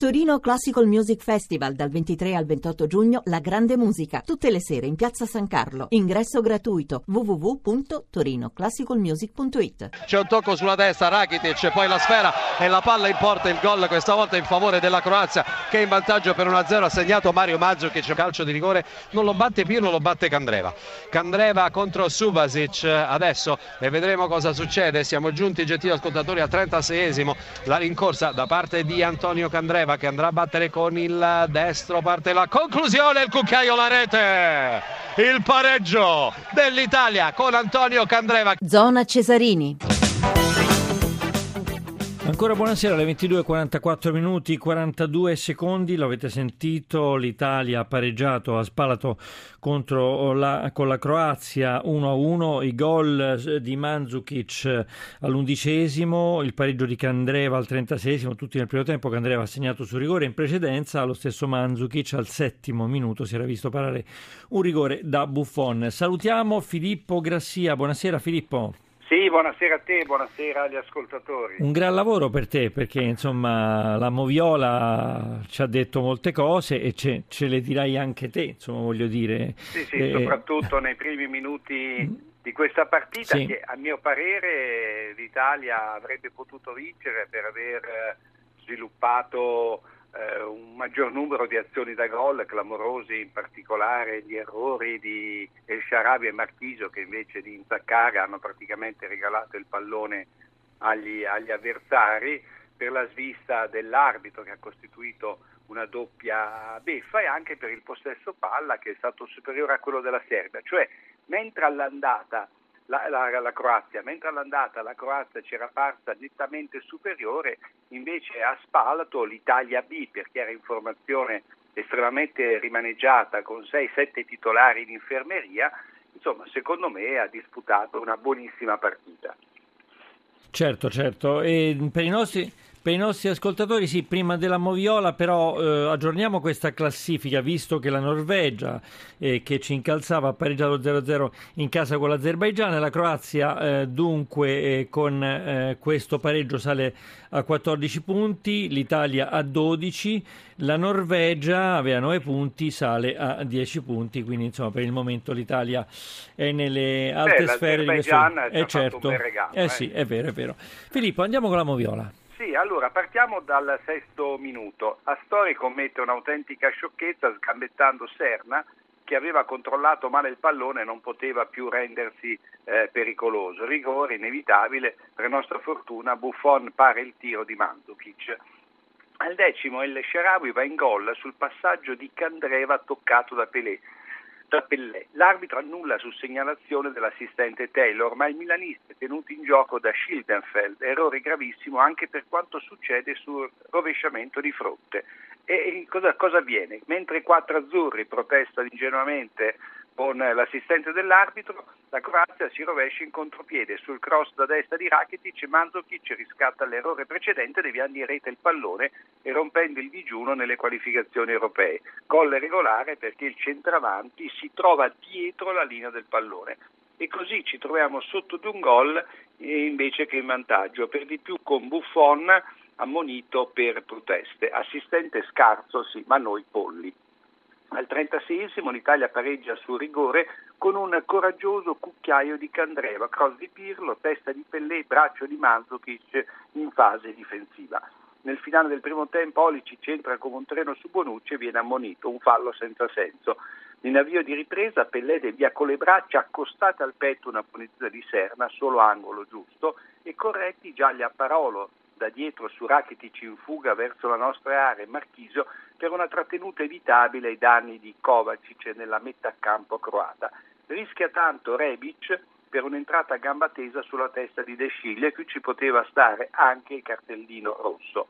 Torino Classical Music Festival dal 23 al 28 giugno La Grande Musica, tutte le sere in Piazza San Carlo. Ingresso gratuito www.torinoclassicalmusic.it. C'è un tocco sulla destra, Rakitic, poi la sfera e la palla in porta, il gol questa volta in favore della Croazia che è in vantaggio per 1-0 ha segnato Mario Maggio che c'è calcio di rigore, non lo batte più, non lo batte Candreva. Candreva contro Subasic adesso e vedremo cosa succede. Siamo giunti gentili ascoltatori al 36esimo, la rincorsa da parte di Antonio Candreva Candreva che andrà a battere con il destro, parte la conclusione, il cucchiaio, la rete, il pareggio dell'Italia con Antonio Candreva. Zona Cesarini. Ancora buonasera, alle 22.44 minuti 42 secondi, l'avete sentito, l'Italia ha pareggiato, ha spalato contro la, con la Croazia 1-1, i gol di Mandzukic all'undicesimo, il pareggio di Candreva al 36esimo, tutti nel primo tempo, Candreva ha segnato su rigore in precedenza, lo stesso Mandzukic al settimo minuto si era visto parare un rigore da Buffon. Salutiamo Filippo Grassia, buonasera Filippo. Sì, buonasera a te, buonasera agli ascoltatori. Un gran lavoro per te perché insomma la Moviola ci ha detto molte cose e ce, ce le dirai anche te, insomma voglio dire. Sì, sì, eh, soprattutto nei primi minuti di questa partita sì. che a mio parere l'Italia avrebbe potuto vincere per aver sviluppato eh, un maggior numero di azioni da gol, clamorosi in particolare gli errori di El Sharabi e Marchisio che invece di intaccare hanno praticamente regalato il pallone agli, agli avversari. Per la svista dell'arbitro che ha costituito una doppia beffa e anche per il possesso palla che è stato superiore a quello della Serbia, cioè mentre all'andata la, la, la, Croazia, mentre all'andata la Croazia c'era parsa nettamente superiore, invece a Spalato l'Italia B, perché era in formazione estremamente rimaneggiata con 6-7 titolari in infermeria, insomma secondo me ha disputato una buonissima partita. Certo, certo, e per i nostri per i nostri ascoltatori, sì, prima della Moviola, però eh, aggiorniamo questa classifica, visto che la Norvegia, eh, che ci incalzava, ha pareggiato 0-0 in casa con l'Azerbaigian, la Croazia, eh, dunque, eh, con eh, questo pareggio sale a 14 punti, l'Italia a 12, la Norvegia aveva 9 punti, sale a 10 punti, quindi insomma per il momento l'Italia è nelle alte Beh, sfere di questo... Eh, certo. Regalo, eh sì, è vero, è vero. Filippo, andiamo con la Moviola. Sì, allora partiamo dal sesto minuto. Astori commette un'autentica sciocchezza sgambettando Serna che aveva controllato male il pallone e non poteva più rendersi eh, pericoloso. Rigore inevitabile, per nostra fortuna Buffon pare il tiro di Mandzukic. Al decimo il Sherawi va in gol sul passaggio di Candreva toccato da Pelé da Pellè. L'arbitro annulla su segnalazione dell'assistente Taylor, ma il milanista è tenuto in gioco da Schildenfeld, errore gravissimo anche per quanto succede sul rovesciamento di fronte. E cosa, cosa avviene? Mentre i quattro azzurri protestano ingenuamente con l'assistente dell'arbitro, la Croazia si rovescia in contropiede sul cross da destra di Rakitic, Mandzukic riscatta l'errore precedente deviando in rete il pallone e rompendo il digiuno nelle qualificazioni europee. Gol regolare perché il centravanti si trova dietro la linea del pallone e così ci troviamo sotto di un gol invece che in vantaggio, per di più con Buffon ammonito per proteste, assistente scarso sì, ma noi polli. Al 36esimo l'Italia pareggia su rigore con un coraggioso cucchiaio di Candreva, cross di Pirlo, testa di Pellè, braccio di Mandzukic in fase difensiva. Nel finale del primo tempo Olicic entra come un treno su Bonucci e viene ammonito, un fallo senza senso. In avvio di ripresa Pellè devia con le braccia accostate al petto una punizione di Serna, solo angolo giusto, e corretti già gli apparolo da dietro su Rakitic in fuga verso la nostra area Marchisio per una trattenuta evitabile ai danni di Kovacic nella metà campo croata. Rischia tanto Rebic per un'entrata a gamba tesa sulla testa di De Sciglio e qui ci poteva stare anche il cartellino rosso.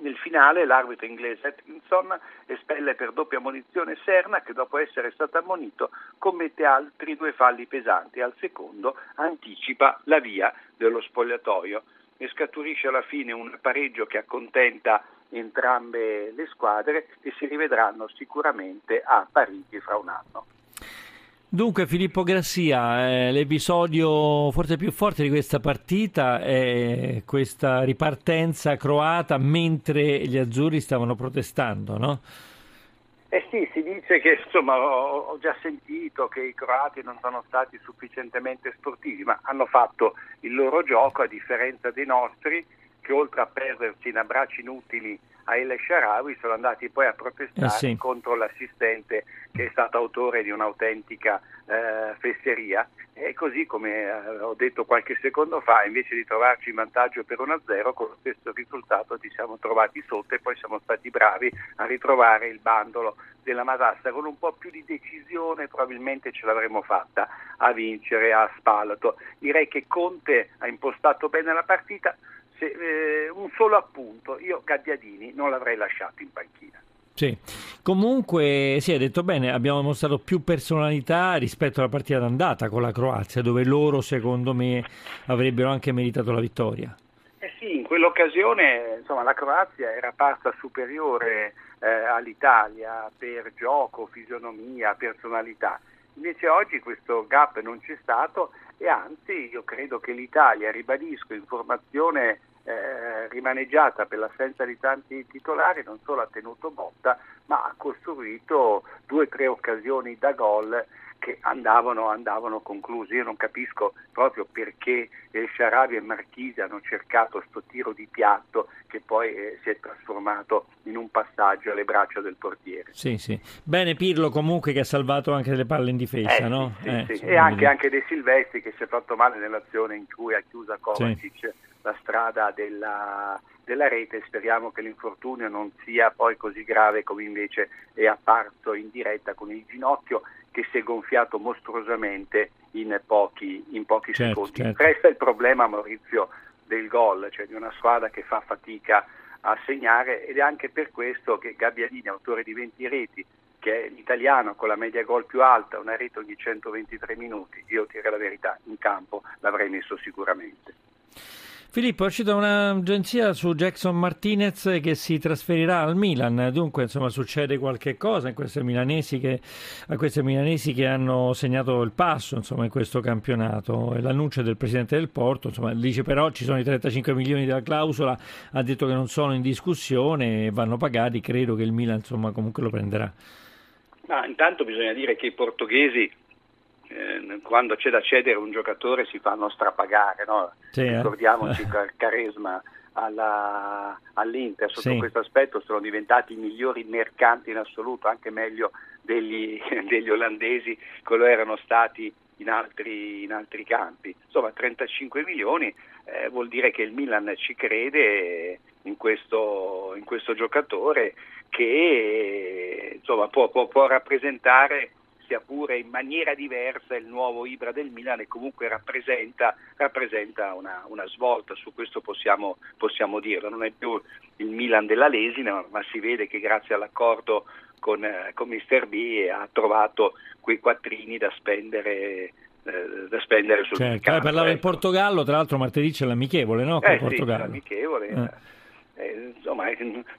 Nel finale l'arbitro inglese Atkinson espelle per doppia munizione Serna che dopo essere stato ammonito commette altri due falli pesanti. Al secondo anticipa la via dello spogliatoio ne scaturisce alla fine un pareggio che accontenta entrambe le squadre e si rivedranno sicuramente a Parigi fra un anno. Dunque Filippo Grassia, eh, l'episodio forse più forte di questa partita è questa ripartenza croata mentre gli azzurri stavano protestando, no? Eh sì, si dice che insomma ho, già sentito che i croati non sono stati sufficientemente sportivi, ma hanno fatto il loro gioco a differenza dei nostri che oltre a perdersi in abbracci inutili a El Sharawi sono andati poi a protestare eh sì. contro l'assistente che è stato autore di un'autentica eh, fesseria. E così come eh, ho detto qualche secondo fa invece di trovarci in vantaggio per 1-0 con lo stesso risultato ci siamo trovati sotto e poi siamo stati bravi a ritrovare il bandolo della Matassa con un po' più di decisione probabilmente ce l'avremmo fatta a vincere a Spalato. Direi che Conte ha impostato bene la partita se, eh, un solo appunto, io Gabbiadini non l'avrei lasciato in panchina. Sì, comunque si sì, è detto bene, abbiamo mostrato più personalità rispetto alla partita d'andata con la Croazia, dove loro secondo me avrebbero anche meritato la vittoria. Eh sì, in quell'occasione insomma, la Croazia era parsa superiore eh, all'Italia per gioco, fisionomia, personalità. Invece oggi questo gap non c'è stato e anzi io credo che l'Italia, ribadisco, in formazione eh, rimaneggiata per l'assenza di tanti titolari, non solo ha tenuto botta, ma ha costruito due o tre occasioni da gol che andavano, andavano conclusi. Io non capisco proprio perché El Sharabi e Marchisi hanno cercato questo tiro di piatto che poi eh, si è trasformato in un passaggio alle braccia del portiere. Sì, sì. Bene Pirlo comunque che ha salvato anche delle palle in difesa, eh, no? Sì, eh, sì. E anche, anche, De Silvestri che si è fatto male nell'azione in cui ha chiuso Kovacic la strada della della rete, speriamo che l'infortunio non sia poi così grave come invece è apparso in diretta con il ginocchio che si è gonfiato mostruosamente in pochi, in pochi certo, secondi. Certo. Resta il problema, Maurizio, del gol, cioè di una squadra che fa fatica a segnare ed è anche per questo che Gabbiadini, autore di 20 reti, che è l'italiano con la media gol più alta, una rete ogni 123 minuti, io direi la verità, in campo l'avrei messo sicuramente. Filippo, è uscita un'agenzia su Jackson Martinez che si trasferirà al Milan, dunque insomma succede qualche cosa milanesi che, a questi milanesi che hanno segnato il passo insomma, in questo campionato. L'annuncio del presidente del Porto insomma, dice però ci sono i 35 milioni della clausola, ha detto che non sono in discussione e vanno pagati, credo che il Milan insomma, comunque lo prenderà. Ma intanto bisogna dire che i portoghesi eh, quando c'è da cedere un giocatore si fanno strapagare, no? sì, eh. ricordiamoci il carisma alla, all'Inter sotto sì. questo aspetto sono diventati i migliori mercanti in assoluto, anche meglio degli, degli olandesi che lo erano stati in altri, in altri, campi. Insomma 35 milioni eh, vuol dire che il Milan ci crede in questo, in questo giocatore che insomma, può, può, può rappresentare sia pure in maniera diversa il nuovo Ibra del Milan e comunque rappresenta, rappresenta una, una, svolta, su questo possiamo, possiamo, dirlo, non è più il Milan della Lesina ma si vede che grazie all'accordo con, eh, con Mister B ha trovato quei quattrini da spendere eh, da spendere sul certo, mercato. parlava del ecco. Portogallo, tra l'altro martedì c'è l'amichevole, no? Con eh, Portogallo. Sì, l'amichevole. Eh. Eh, insomma,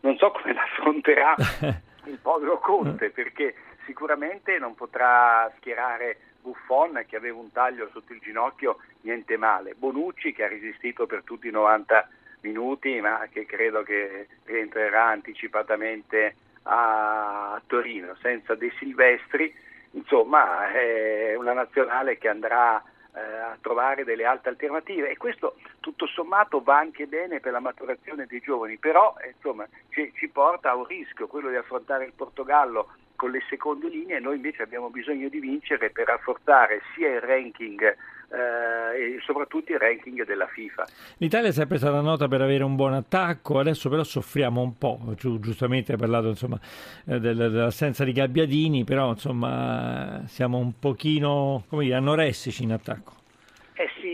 non so come l'affronterà il povero Conte, perché sicuramente non potrà schierare Buffon che aveva un taglio sotto il ginocchio, niente male. Bonucci che ha resistito per tutti i 90 minuti ma che credo che rientrerà anticipatamente a Torino senza De Silvestri. Insomma è una nazionale che andrà eh, a trovare delle altre alternative e questo tutto sommato va anche bene per la maturazione dei giovani, però insomma, ci, ci porta a un rischio, quello di affrontare il Portogallo con le seconde linee, noi invece abbiamo bisogno di vincere per rafforzare sia il ranking eh, e soprattutto il ranking della FIFA. L'Italia è sempre stata nota per avere un buon attacco, adesso però soffriamo un po', giustamente hai parlato insomma, eh, dell'assenza di Gabbiadini, però insomma siamo un pochino dire, anoressici in attacco.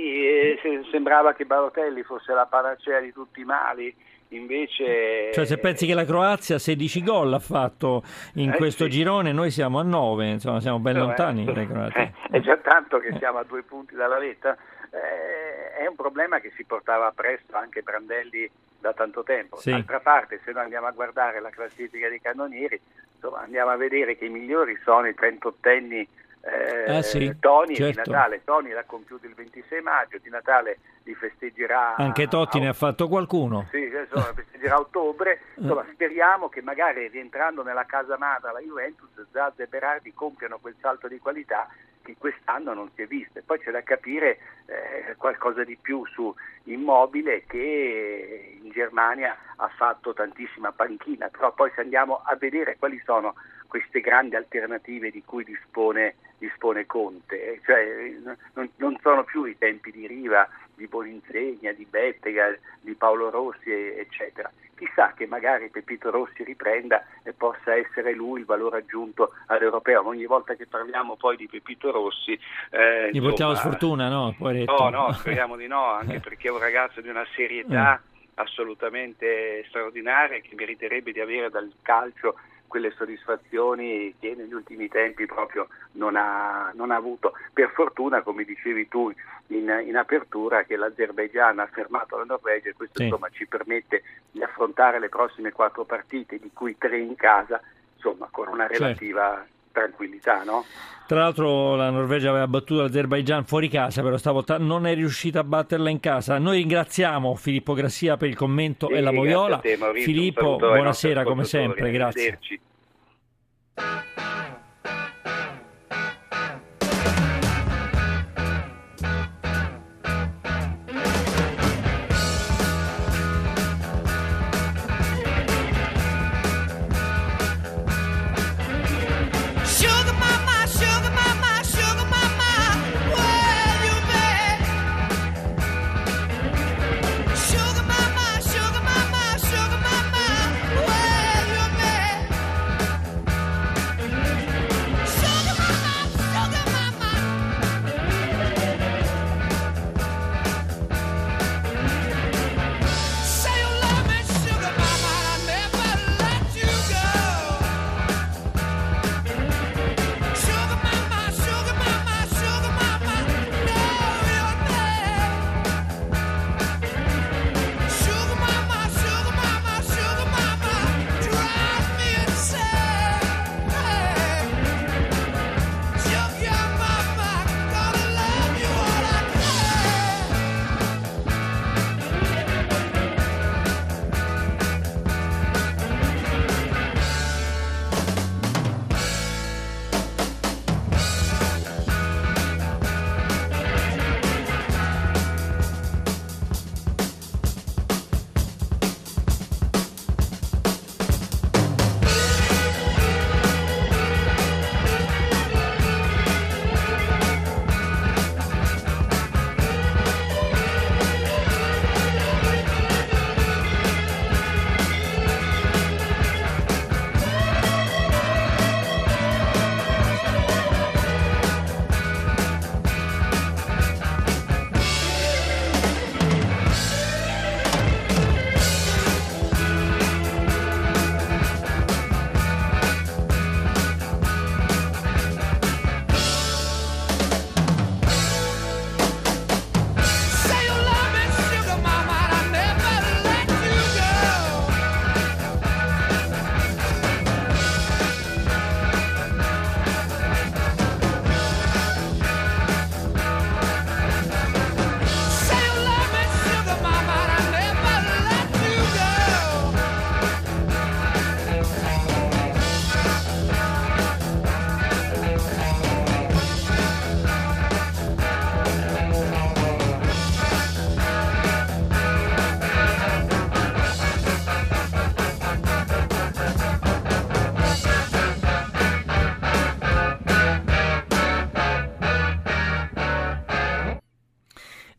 Eh sì, eh, sembrava che Barotelli fosse la panacea di tutti i mali invece... Cioè se pensi che la Croazia 16 gol ha fatto in eh, questo sì. girone, noi siamo a 9, insomma siamo ben no, lontani eh, croati. È già tanto che siamo a due punti dalla vetta. Eh, è un problema che si portava presto anche Brandelli da tanto tempo. Sì. D'altra parte, se noi andiamo a guardare la classifica dei cannonieri, insomma, andiamo a vedere che i migliori sono i 38 anni eh, ah, sì, Tony certo. di Natale. Tony l'ha compiuto il 26 maggio, di Natale li festeggerà. Anche Totti a, ne ha fatto qualcuno. Sì, insomma, festeggerà a ottobre. Insomma, speriamo che magari rientrando nella casa madre la Juventus, Zazza e Berardi compiano quel salto di qualità che quest'anno non si è visto. E poi c'è da capire eh, qualcosa di più su Immobile che in Germania ha fatto tantissima panchina, però poi se andiamo a vedere quali sono queste grandi alternative di cui dispone, dispone Conte, cioè non, non, sono più i tempi di Riva, di Boninsegna, di Bettega, di Paolo Rossi, eccetera. Chissà che magari Pepito Rossi riprenda e possa essere lui il valore aggiunto all'europeo. Ogni volta che parliamo poi di Pepito Rossi... Eh, Gli portiamo sfortuna, no? Poveretto. No, no, speriamo di no, anche perché è un ragazzo di una serietà mm. assolutamente straordinaria che meriterebbe di avere dal calcio quelle soddisfazioni che negli ultimi tempi proprio non ha, non ha avuto. Per fortuna, come dicevi tu in, in, apertura, che l'Azerbaigian ha fermato la Norvegia e questo sì. insomma, ci permette di affrontare le prossime quattro partite, di cui tre in casa, insomma, con una certo. relativa certo. Tranquillità. No? Tra l'altro la Norvegia aveva battuto l'Azerbaigian fuori casa, però stavolta non è riuscita a batterla in casa. Noi ringraziamo Filippo Grassia per il commento sì, e la. Te, Maurizio, Filippo, buonasera come sempre, grazie.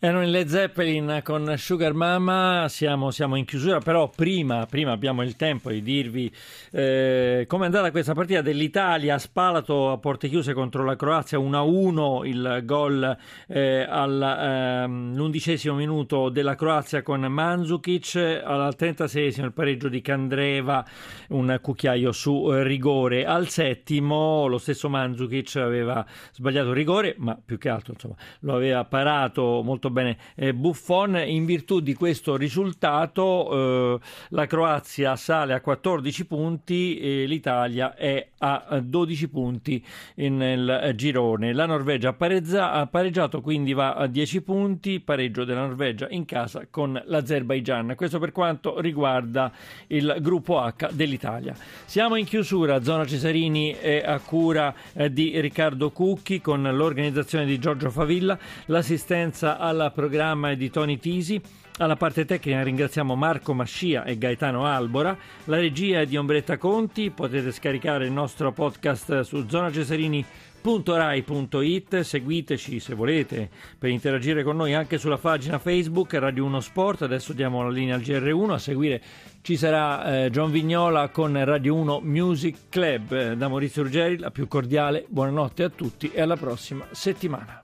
Erano in Led Zeppelin con Sugar Mama, siamo, siamo in chiusura, però prima, prima, abbiamo il tempo di dirvi eh, come è andata questa partita dell'Italia, Spalato a porte chiuse contro la Croazia, 1-1 il gol eh, all'undicesimo ehm, minuto della Croazia con Mandzukic, al 36 il pareggio di Candreva, un cucchiaio su eh, rigore, al settimo lo stesso Mandzukic aveva sbagliato rigore, ma più che altro insomma, lo aveva parato molto bene eh, Buffon. In virtù di questo risultato eh, la Croazia sale a 14 punti e l'Italia è a 12 punti nel girone. La Norvegia ha, ha pareggiato, quindi va a 10 punti, pareggio della Norvegia in casa con l'Azerbaijan. Questo per quanto riguarda il gruppo H dell'Italia. Siamo in chiusura, zona Cesarini è a cura eh, di Riccardo Cucchi con l'organizzazione di Giorgio Favilla, l'assistenza programma è di Tony Tisi. Alla parte tecnica ringraziamo Marco Mascia e Gaetano Albora, la regia è di Ombretta Conti, potete scaricare il nostro podcast su zonacesarini.rai.it, seguiteci se volete per interagire con noi anche sulla pagina Facebook Radio 1 Sport, adesso diamo la linea al GR1, a seguire ci sarà eh, John Vignola con Radio 1 Music Club. Eh, da Maurizio Ruggeri, la più cordiale buonanotte a tutti e alla prossima settimana.